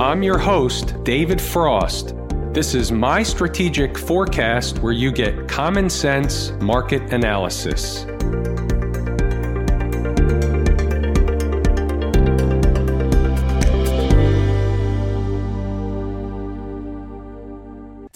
I'm your host, David Frost. This is my strategic forecast where you get common sense market analysis.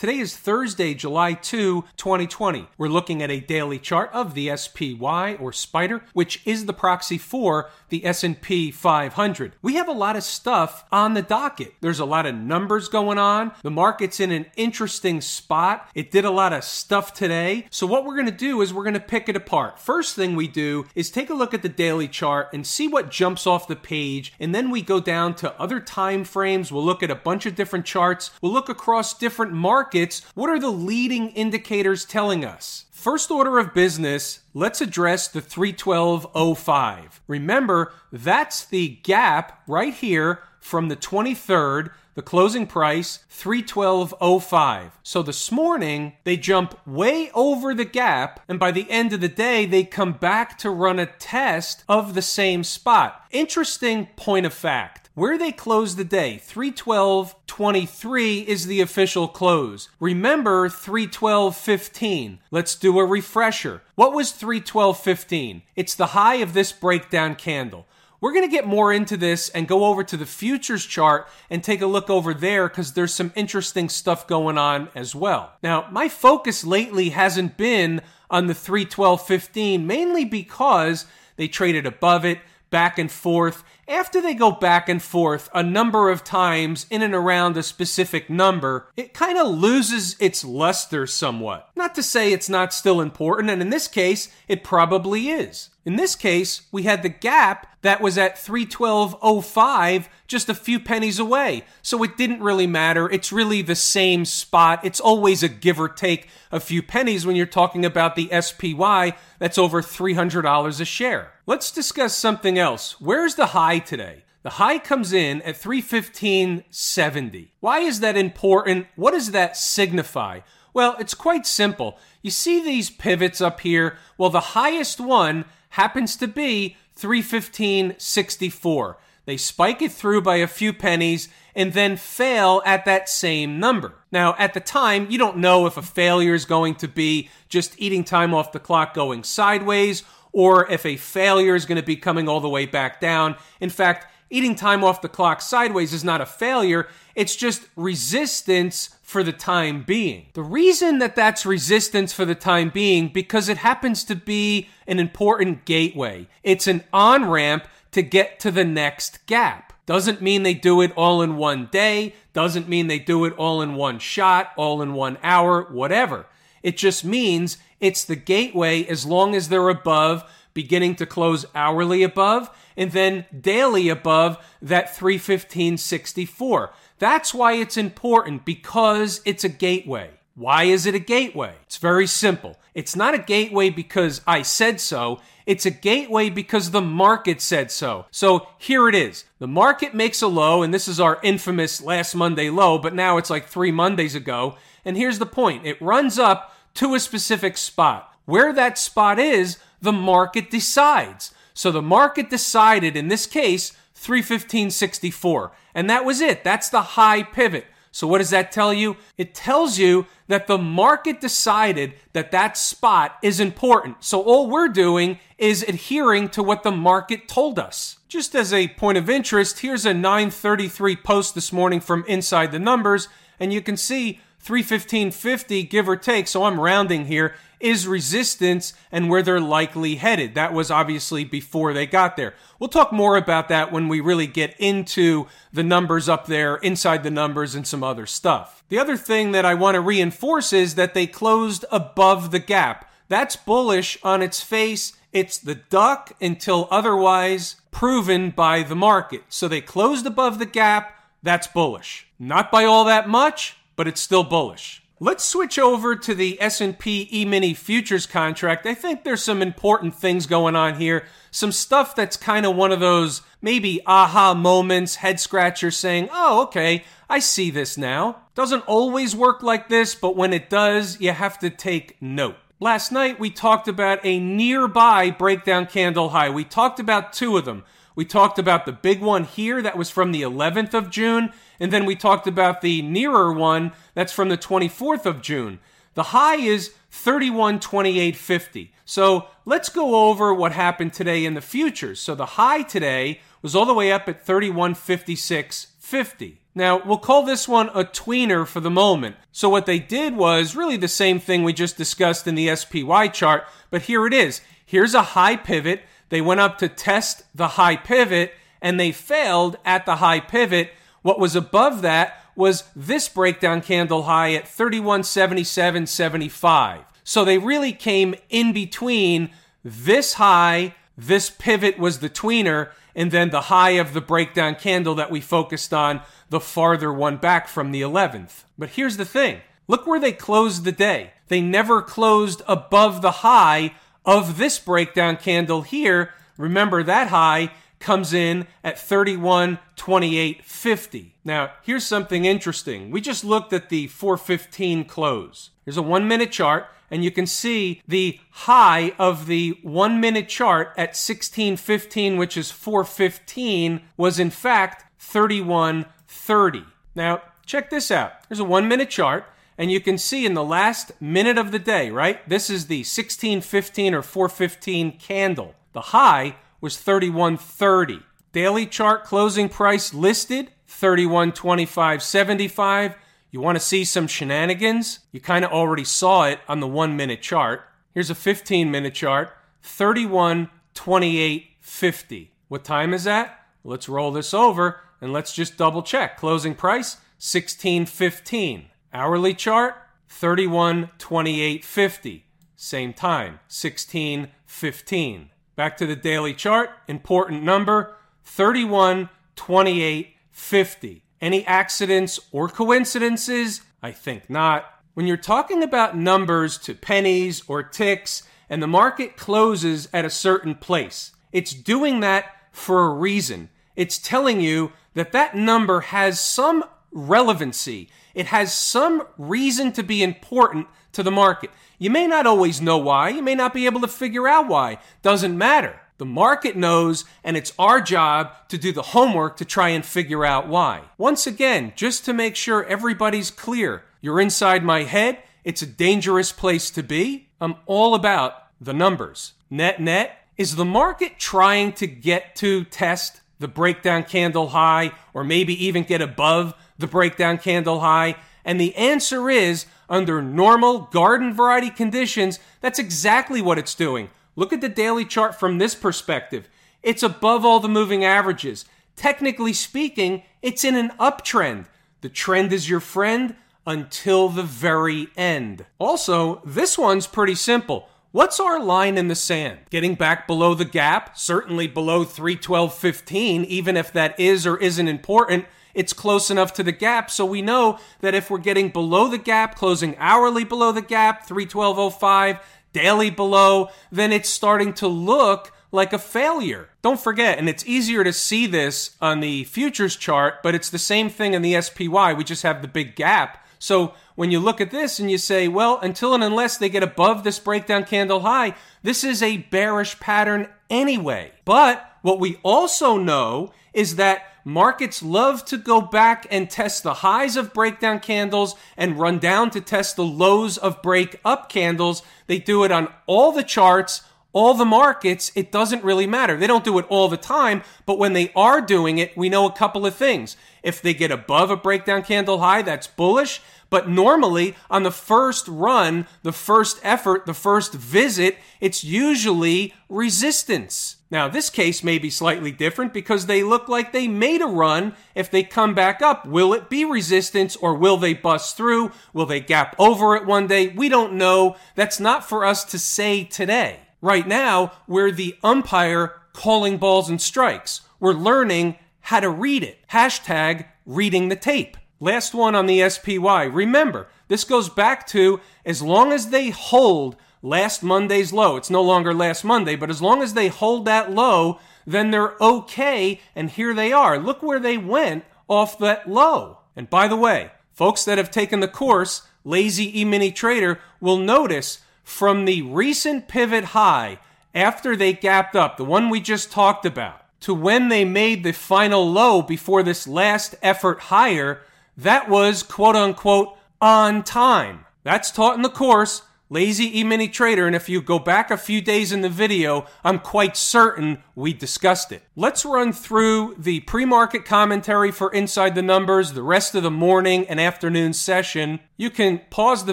Today is Thursday, July 2, 2020. We're looking at a daily chart of the SPY or Spider, which is the proxy for the S&P 500. We have a lot of stuff on the docket. There's a lot of numbers going on. The market's in an interesting spot. It did a lot of stuff today. So what we're going to do is we're going to pick it apart. First thing we do is take a look at the daily chart and see what jumps off the page, and then we go down to other time frames. We'll look at a bunch of different charts. We'll look across different markets what are the leading indicators telling us? First order of business, let's address the 312.05. Remember, that's the gap right here from the 23rd, the closing price 312.05. So this morning they jump way over the gap and by the end of the day they come back to run a test of the same spot. Interesting point of fact. Where they close the day, 312.23 is the official close. Remember 312.15. Let's do a refresher. What was 312.15? It's the high of this breakdown candle. We're going to get more into this and go over to the futures chart and take a look over there because there's some interesting stuff going on as well. Now, my focus lately hasn't been on the 312.15 mainly because they traded above it back and forth. After they go back and forth a number of times in and around a specific number, it kind of loses its luster somewhat. Not to say it's not still important, and in this case, it probably is. In this case, we had the gap that was at 312.05 just a few pennies away. So it didn't really matter. It's really the same spot. It's always a give or take a few pennies when you're talking about the SPY that's over $300 a share. Let's discuss something else. Where's the high today? The high comes in at 315.70. Why is that important? What does that signify? Well, it's quite simple. You see these pivots up here? Well, the highest one happens to be 315.64. They spike it through by a few pennies and then fail at that same number. Now, at the time, you don't know if a failure is going to be just eating time off the clock going sideways or if a failure is going to be coming all the way back down. In fact, eating time off the clock sideways is not a failure, it's just resistance for the time being. The reason that that's resistance for the time being because it happens to be an important gateway. It's an on-ramp to get to the next gap. Doesn't mean they do it all in one day, doesn't mean they do it all in one shot, all in one hour, whatever. It just means it's the gateway as long as they're above, beginning to close hourly above, and then daily above that 315.64. That's why it's important because it's a gateway. Why is it a gateway? It's very simple. It's not a gateway because I said so. It's a gateway because the market said so. So here it is. The market makes a low, and this is our infamous last Monday low, but now it's like three Mondays ago. And here's the point it runs up to a specific spot. Where that spot is, the market decides. So the market decided in this case 315.64. And that was it. That's the high pivot. So what does that tell you? It tells you that the market decided that that spot is important. So all we're doing is adhering to what the market told us. Just as a point of interest, here's a 933 post this morning from Inside the Numbers, and you can see 315.50, give or take, so I'm rounding here, is resistance and where they're likely headed. That was obviously before they got there. We'll talk more about that when we really get into the numbers up there, inside the numbers, and some other stuff. The other thing that I want to reinforce is that they closed above the gap. That's bullish on its face. It's the duck until otherwise proven by the market. So they closed above the gap. That's bullish. Not by all that much, but it's still bullish. Let's switch over to the S&P E-mini futures contract. I think there's some important things going on here. Some stuff that's kind of one of those maybe aha moments, head scratcher saying, "Oh, okay, I see this now." Doesn't always work like this, but when it does, you have to take note. Last night we talked about a nearby breakdown candle high. We talked about two of them. We talked about the big one here that was from the 11th of June. And then we talked about the nearer one that's from the 24th of June. The high is 3128.50. So let's go over what happened today in the futures. So the high today was all the way up at 3156.50. Now, we'll call this one a tweener for the moment. So what they did was really the same thing we just discussed in the SPY chart, but here it is. Here's a high pivot. They went up to test the high pivot and they failed at the high pivot. What was above that was this breakdown candle high at 3177.75. So they really came in between this high, this pivot was the tweener, and then the high of the breakdown candle that we focused on, the farther one back from the 11th. But here's the thing look where they closed the day. They never closed above the high of this breakdown candle here. Remember that high comes in at 31.28.50. Now, here's something interesting. We just looked at the 415 close. Here's a one minute chart, and you can see the high of the one minute chart at 1615, which is 415, was in fact 31.30. Now, check this out. Here's a one minute chart. And you can see in the last minute of the day, right? This is the 1615 or 415 candle. The high was 31.30. Daily chart closing price listed 31.25.75. You want to see some shenanigans? You kind of already saw it on the 1 minute chart. Here's a 15 minute chart 31.28.50. What time is that? Let's roll this over and let's just double check. Closing price 16.15. Hourly chart 31.28.50. Same time 16.15. Back to the daily chart. Important number 31, 28, 50. Any accidents or coincidences? I think not. When you're talking about numbers to pennies or ticks and the market closes at a certain place, it's doing that for a reason. It's telling you that that number has some relevancy. It has some reason to be important to the market. You may not always know why. You may not be able to figure out why. Doesn't matter. The market knows, and it's our job to do the homework to try and figure out why. Once again, just to make sure everybody's clear, you're inside my head. It's a dangerous place to be. I'm all about the numbers. Net net, is the market trying to get to test the breakdown candle high or maybe even get above the breakdown candle high? And the answer is under normal garden variety conditions, that's exactly what it's doing. Look at the daily chart from this perspective. It's above all the moving averages. Technically speaking, it's in an uptrend. The trend is your friend until the very end. Also, this one's pretty simple. What's our line in the sand? Getting back below the gap, certainly below 312.15, even if that is or isn't important, it's close enough to the gap. So we know that if we're getting below the gap, closing hourly below the gap, 312.05, daily below, then it's starting to look like a failure. Don't forget, and it's easier to see this on the futures chart, but it's the same thing in the SPY. We just have the big gap. So when you look at this and you say, well, until and unless they get above this breakdown candle high, this is a bearish pattern anyway. But what we also know is that markets love to go back and test the highs of breakdown candles and run down to test the lows of break up candles. They do it on all the charts, all the markets. It doesn't really matter. They don't do it all the time, but when they are doing it, we know a couple of things. If they get above a breakdown candle high, that's bullish. But normally, on the first run, the first effort, the first visit, it's usually resistance. Now, this case may be slightly different because they look like they made a run. If they come back up, will it be resistance or will they bust through? Will they gap over it one day? We don't know. That's not for us to say today. Right now, we're the umpire calling balls and strikes. We're learning how to read it. Hashtag reading the tape. Last one on the SPY. Remember, this goes back to as long as they hold last Monday's low. It's no longer last Monday, but as long as they hold that low, then they're okay. And here they are. Look where they went off that low. And by the way, folks that have taken the course, Lazy E-mini Trader, will notice from the recent pivot high after they gapped up, the one we just talked about, to when they made the final low before this last effort higher, that was quote unquote on time. That's taught in the course. Lazy E-mini trader, and if you go back a few days in the video, I'm quite certain we discussed it. Let's run through the pre-market commentary for Inside the Numbers, the rest of the morning and afternoon session. You can pause the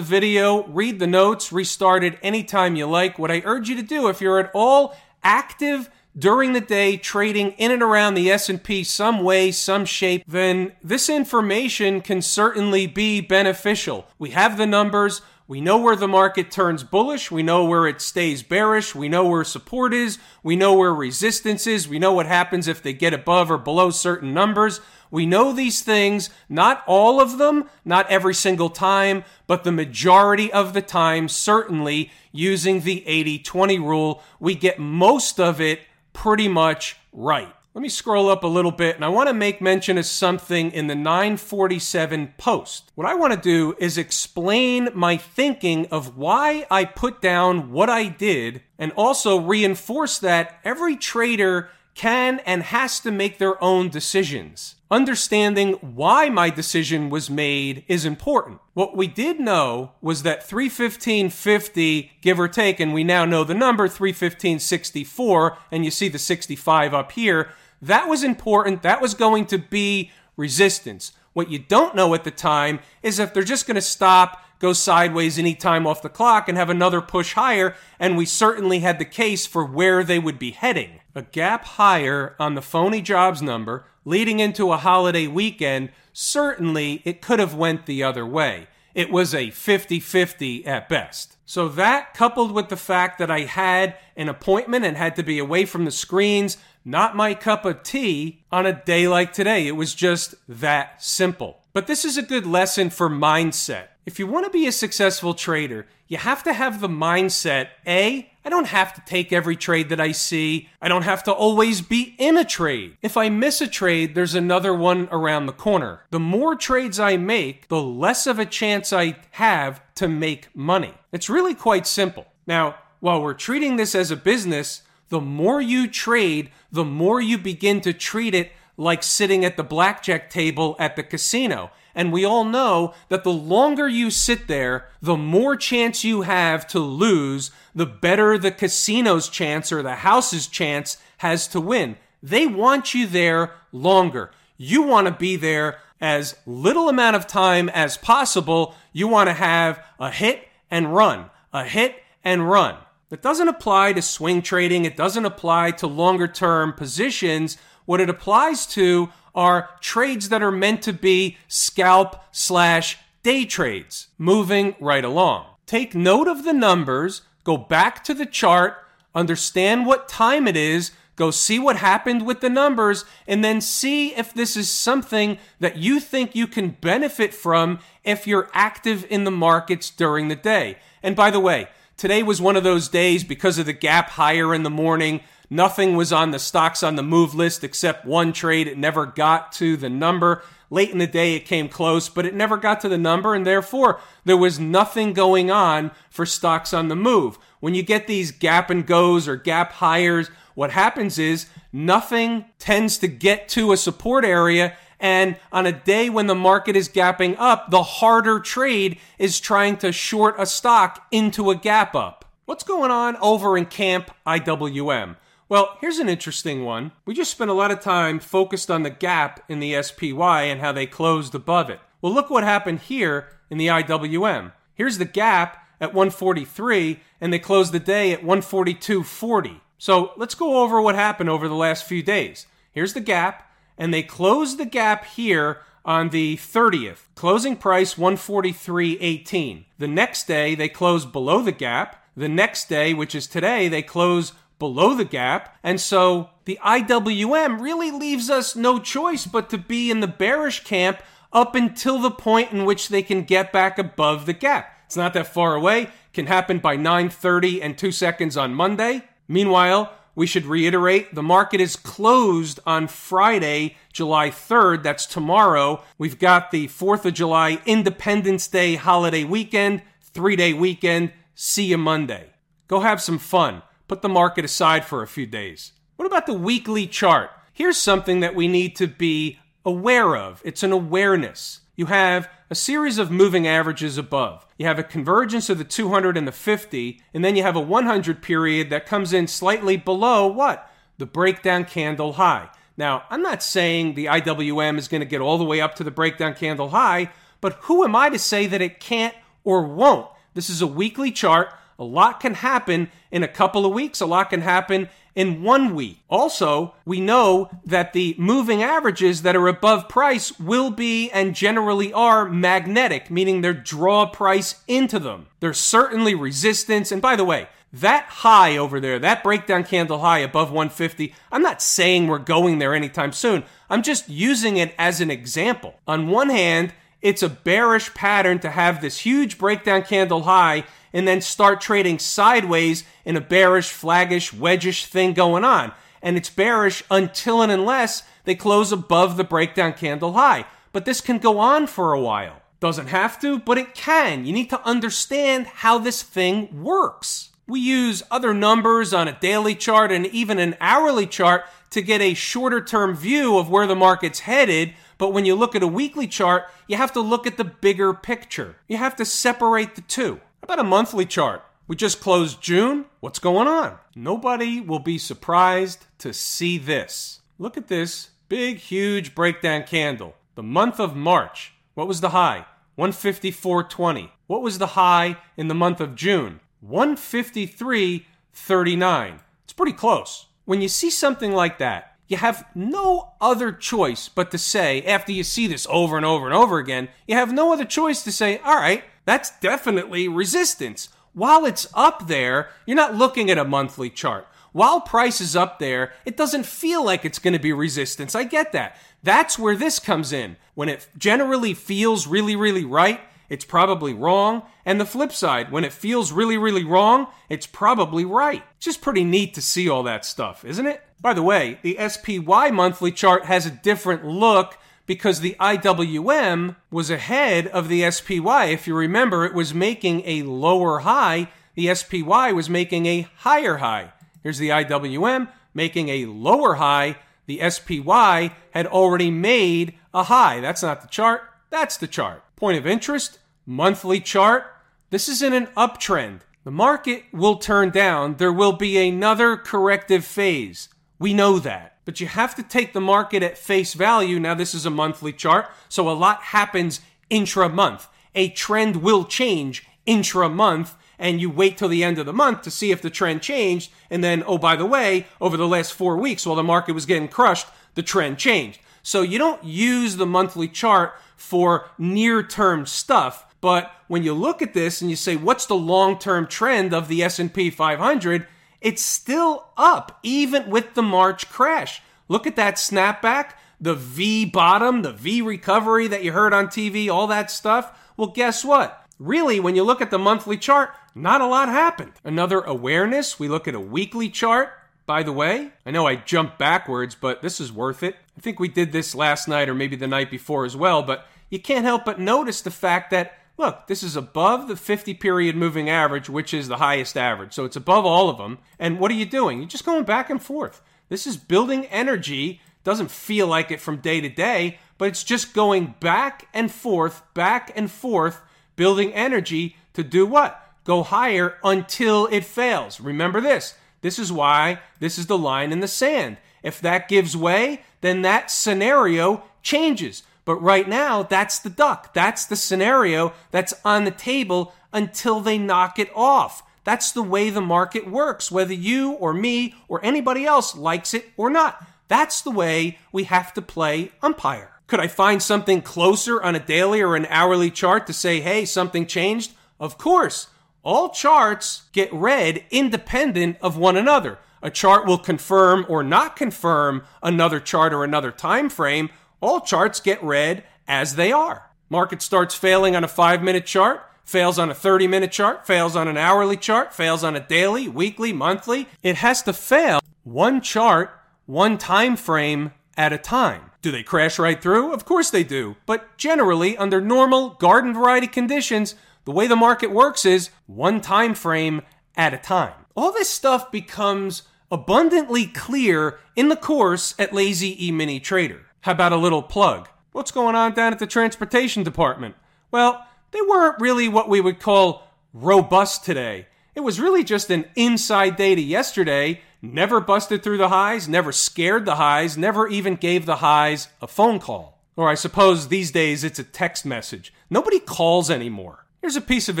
video, read the notes, restart it anytime you like. What I urge you to do if you're at all active during the day trading in and around the S&P some way, some shape, then this information can certainly be beneficial. We have the numbers, we know where the market turns bullish. We know where it stays bearish. We know where support is. We know where resistance is. We know what happens if they get above or below certain numbers. We know these things, not all of them, not every single time, but the majority of the time, certainly using the 80 20 rule, we get most of it pretty much right. Let me scroll up a little bit and I want to make mention of something in the 947 post. What I want to do is explain my thinking of why I put down what I did and also reinforce that every trader can and has to make their own decisions. Understanding why my decision was made is important. What we did know was that 315.50, give or take, and we now know the number 315.64, and you see the 65 up here, that was important. That was going to be resistance. What you don't know at the time is if they're just going to stop, go sideways any time off the clock, and have another push higher, and we certainly had the case for where they would be heading. A gap higher on the phony jobs number leading into a holiday weekend, certainly it could have went the other way. It was a 50-50 at best. So that coupled with the fact that I had an appointment and had to be away from the screens, not my cup of tea on a day like today. It was just that simple. But this is a good lesson for mindset. If you want to be a successful trader, you have to have the mindset A, I don't have to take every trade that I see. I don't have to always be in a trade. If I miss a trade, there's another one around the corner. The more trades I make, the less of a chance I have to make money. It's really quite simple. Now, while we're treating this as a business, the more you trade, the more you begin to treat it like sitting at the blackjack table at the casino. And we all know that the longer you sit there, the more chance you have to lose, the better the casino's chance or the house's chance has to win. They want you there longer. You want to be there as little amount of time as possible. You want to have a hit and run, a hit and run. That doesn't apply to swing trading. It doesn't apply to longer term positions. What it applies to are trades that are meant to be scalp slash day trades, moving right along. Take note of the numbers, go back to the chart, understand what time it is, go see what happened with the numbers, and then see if this is something that you think you can benefit from if you're active in the markets during the day. And by the way, Today was one of those days because of the gap higher in the morning. Nothing was on the stocks on the move list except one trade. It never got to the number. Late in the day, it came close, but it never got to the number, and therefore there was nothing going on for stocks on the move. When you get these gap and goes or gap hires, what happens is nothing tends to get to a support area and on a day when the market is gapping up, the harder trade is trying to short a stock into a gap up. What's going on over in Camp IWM? Well, here's an interesting one. We just spent a lot of time focused on the gap in the SPY and how they closed above it. Well, look what happened here in the IWM. Here's the gap at 143, and they closed the day at 142.40. So let's go over what happened over the last few days. Here's the gap and they closed the gap here on the 30th. Closing price 143.18. The next day they close below the gap. The next day, which is today, they close below the gap. And so the IWM really leaves us no choice but to be in the bearish camp up until the point in which they can get back above the gap. It's not that far away. Can happen by 9:30 and 2 seconds on Monday. Meanwhile, we should reiterate the market is closed on Friday, July 3rd. That's tomorrow. We've got the 4th of July Independence Day holiday weekend, three day weekend. See you Monday. Go have some fun. Put the market aside for a few days. What about the weekly chart? Here's something that we need to be aware of. It's an awareness. You have a series of moving averages above. You have a convergence of the 200 and the 50, and then you have a 100 period that comes in slightly below what? The breakdown candle high. Now, I'm not saying the IWM is going to get all the way up to the breakdown candle high, but who am I to say that it can't or won't? This is a weekly chart. A lot can happen in a couple of weeks. A lot can happen in one week. Also, we know that the moving averages that are above price will be and generally are magnetic, meaning they draw price into them. There's certainly resistance. And by the way, that high over there, that breakdown candle high above 150, I'm not saying we're going there anytime soon. I'm just using it as an example. On one hand, it's a bearish pattern to have this huge breakdown candle high and then start trading sideways in a bearish, flaggish, wedgish thing going on. And it's bearish until and unless they close above the breakdown candle high. But this can go on for a while. Doesn't have to, but it can. You need to understand how this thing works. We use other numbers on a daily chart and even an hourly chart to get a shorter term view of where the market's headed but when you look at a weekly chart, you have to look at the bigger picture. You have to separate the two. About a monthly chart? We just closed June. What's going on? Nobody will be surprised to see this. Look at this big, huge breakdown candle. The month of March. What was the high? 154.20. What was the high in the month of June? 153.39. It's pretty close. When you see something like that, you have no other choice but to say, after you see this over and over and over again, you have no other choice to say, all right, that's definitely resistance. While it's up there, you're not looking at a monthly chart. While price is up there, it doesn't feel like it's going to be resistance. I get that. That's where this comes in. When it generally feels really, really right, it's probably wrong. And the flip side, when it feels really, really wrong, it's probably right. It's just pretty neat to see all that stuff, isn't it? By the way, the SPY monthly chart has a different look because the IWM was ahead of the SPY. If you remember, it was making a lower high, the SPY was making a higher high. Here's the IWM making a lower high. The SPY had already made a high. That's not the chart, that's the chart. Point of interest monthly chart. This is in an uptrend. The market will turn down. There will be another corrective phase. We know that. But you have to take the market at face value. Now, this is a monthly chart, so a lot happens intra month. A trend will change intra month, and you wait till the end of the month to see if the trend changed. And then, oh, by the way, over the last four weeks, while the market was getting crushed, the trend changed. So you don't use the monthly chart for near term stuff. But when you look at this and you say, what's the long term trend of the S&P 500? It's still up, even with the March crash. Look at that snapback, the V bottom, the V recovery that you heard on TV, all that stuff. Well, guess what? Really, when you look at the monthly chart, not a lot happened. Another awareness, we look at a weekly chart. By the way, I know I jumped backwards, but this is worth it. I think we did this last night or maybe the night before as well, but you can't help but notice the fact that look, this is above the 50 period moving average, which is the highest average. So it's above all of them. And what are you doing? You're just going back and forth. This is building energy. Doesn't feel like it from day to day, but it's just going back and forth, back and forth, building energy to do what? Go higher until it fails. Remember this. This is why this is the line in the sand. If that gives way, then that scenario changes. But right now, that's the duck. That's the scenario that's on the table until they knock it off. That's the way the market works, whether you or me or anybody else likes it or not. That's the way we have to play umpire. Could I find something closer on a daily or an hourly chart to say, hey, something changed? Of course. All charts get read independent of one another. A chart will confirm or not confirm another chart or another time frame, all charts get read as they are. Market starts failing on a five minute chart, fails on a 30 minute chart, fails on an hourly chart, fails on a daily, weekly, monthly. It has to fail one chart, one time frame at a time. Do they crash right through? Of course they do. But generally, under normal garden variety conditions, the way the market works is one time frame at a time. All this stuff becomes abundantly clear in the course at Lazy E Mini Trader. How about a little plug? What's going on down at the transportation department? Well, they weren't really what we would call robust today. It was really just an inside day to yesterday. Never busted through the highs, never scared the highs, never even gave the highs a phone call. Or I suppose these days it's a text message. Nobody calls anymore. Here's a piece of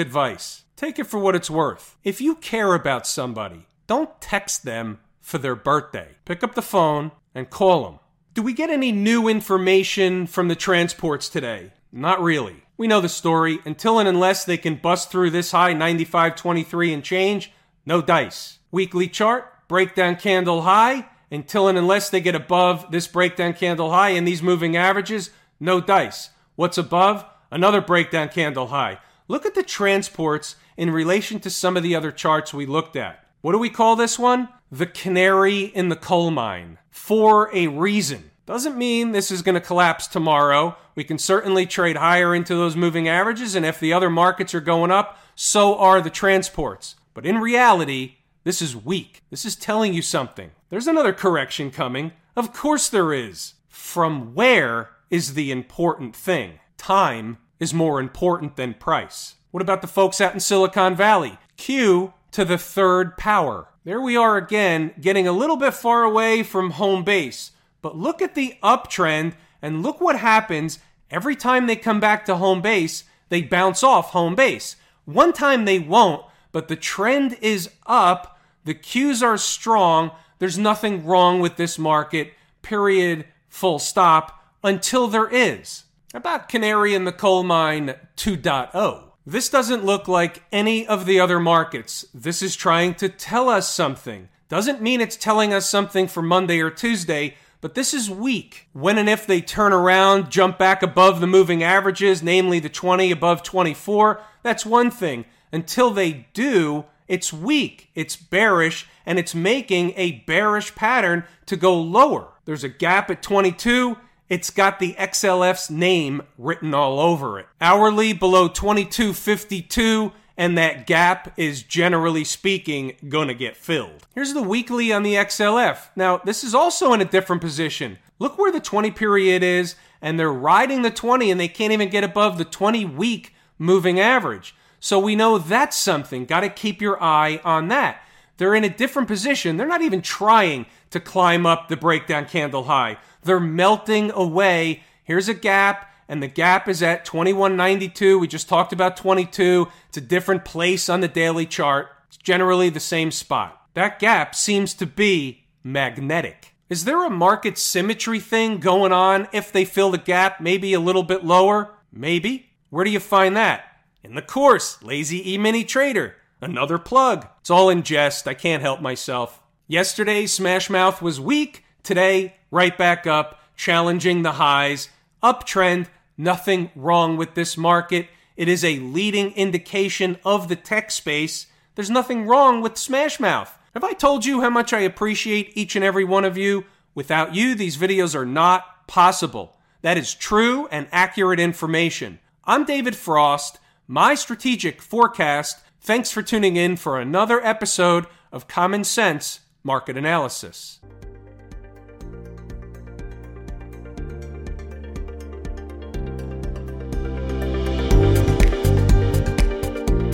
advice take it for what it's worth. If you care about somebody, don't text them for their birthday. Pick up the phone and call them. Do we get any new information from the transports today? Not really. We know the story. Until and unless they can bust through this high 95.23 and change, no dice. Weekly chart, breakdown candle high. Until and unless they get above this breakdown candle high and these moving averages, no dice. What's above? Another breakdown candle high. Look at the transports in relation to some of the other charts we looked at. What do we call this one? The canary in the coal mine. For a reason. Doesn't mean this is going to collapse tomorrow. We can certainly trade higher into those moving averages, and if the other markets are going up, so are the transports. But in reality, this is weak. This is telling you something. There's another correction coming. Of course there is. From where is the important thing? Time is more important than price. What about the folks out in Silicon Valley? Q to the third power. There we are again, getting a little bit far away from home base. But look at the uptrend and look what happens every time they come back to home base, they bounce off home base. One time they won't, but the trend is up. The cues are strong. There's nothing wrong with this market, period, full stop, until there is. About Canary in the Coal Mine 2.0. This doesn't look like any of the other markets. This is trying to tell us something. Doesn't mean it's telling us something for Monday or Tuesday, but this is weak. When and if they turn around, jump back above the moving averages, namely the 20 above 24, that's one thing. Until they do, it's weak, it's bearish, and it's making a bearish pattern to go lower. There's a gap at 22. It's got the XLF's name written all over it. Hourly below 2252 and that gap is generally speaking to get filled. Here's the weekly on the XLF. Now, this is also in a different position. Look where the 20 period is, and they're riding the 20 and they can't even get above the 20 week moving average. So we know that's something. Got to keep your eye on that. They're in a different position. They're not even trying to climb up the breakdown candle high. They're melting away. Here's a gap, and the gap is at 2192. We just talked about 22. It's a different place on the daily chart. It's generally the same spot. That gap seems to be magnetic. Is there a market symmetry thing going on if they fill the gap maybe a little bit lower? Maybe. Where do you find that? In the course, Lazy E Mini Trader. Another plug. It's all in jest. I can't help myself. Yesterday, Smash Mouth was weak. Today, right back up, challenging the highs. Uptrend, nothing wrong with this market. It is a leading indication of the tech space. There's nothing wrong with Smashmouth. Have I told you how much I appreciate each and every one of you? Without you, these videos are not possible. That is true and accurate information. I'm David Frost, my strategic forecast. Thanks for tuning in for another episode of Common Sense Market Analysis.